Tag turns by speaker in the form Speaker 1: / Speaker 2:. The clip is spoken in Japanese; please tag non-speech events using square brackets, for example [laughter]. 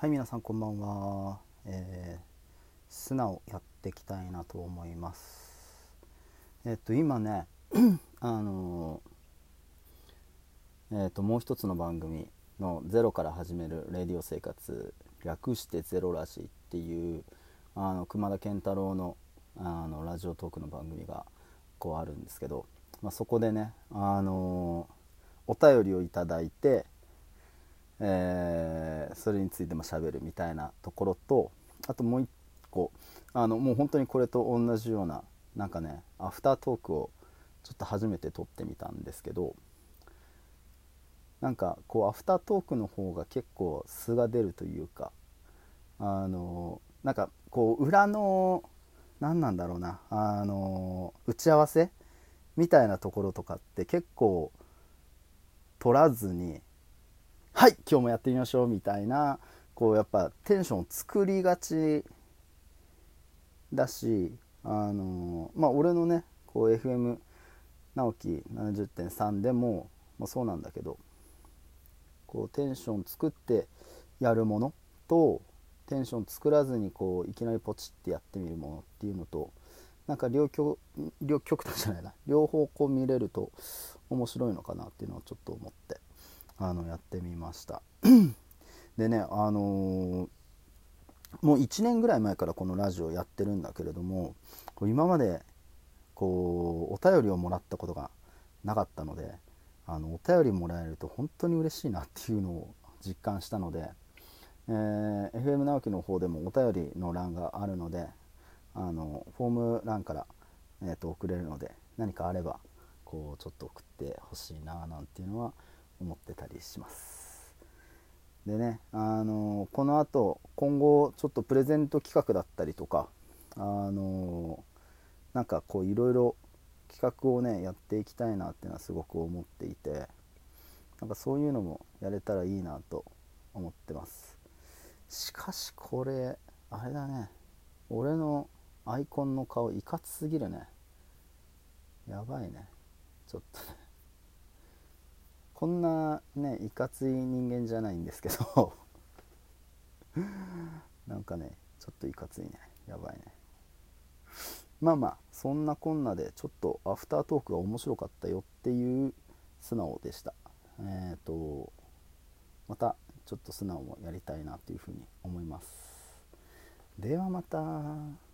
Speaker 1: はい皆さんこんばんは、えー、素直やっていきたいなと思います。えっと今ね [clears throat] あのー、えっともう一つの番組の「ゼロから始めるレディオ生活」略して「ゼロラジ」っていうあの熊田健太郎のあのラジオトークの番組がこうあるんですけど、まあ、そこでねあのー、お便りをいただいてえー、それについても喋るみたいなところとあともう一個あのもう本当にこれと同じようななんかねアフタートークをちょっと初めて撮ってみたんですけどなんかこうアフタートークの方が結構素が出るというかあのなんかこう裏の何なんだろうなあの打ち合わせみたいなところとかって結構取らずにはい今日もやってみましょうみたいなこうやっぱテンションを作りがちだしあのまあ俺のねこう FM 直樹70.3でも、まあ、そうなんだけどこうテンション作ってやるものとテンション作らずにこういきなりポチってやってみるものっていうのとなんか両極両極端じゃないな両方こう見れると面白いのかなっていうのをちょっと思って。あのやってみました。[clears throat] でねあのー、もう1年ぐらい前からこのラジオやってるんだけれども今までこうお便りをもらったことがなかったのであのお便りもらえると本当に嬉しいなっていうのを実感したので、えー、FM 直樹の方でもお便りの欄があるのであのフォーム欄から、えー、と送れるので何かあればこうちょっと送ってほしいななんていうのは思ってたりします。でねあのこのあと今後ちょっとプレゼント企画だったりとかあのなんかこういろいろ企画をねやっていきたいなっていうのはすごく思っていてなんかそういうのもやれたらいいなと思ってます。しかしこれあれだね。俺のアイコンの顔いかつすぎるね。やばいね。ちょっとこんなねいかつい人間じゃないんですけど。[laughs] なんかねちょっといかついね。やばいね。まあまあそんなこんなでちょっとアフタートークが面白かったよっていう素直でした。えっ、ー、とまたちょっと素直もやりたいなというふうに思います。ではまた。